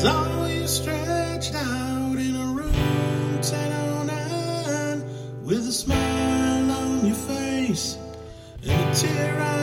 Saw you stretched out in a room 1009 with a smile on your face and a tear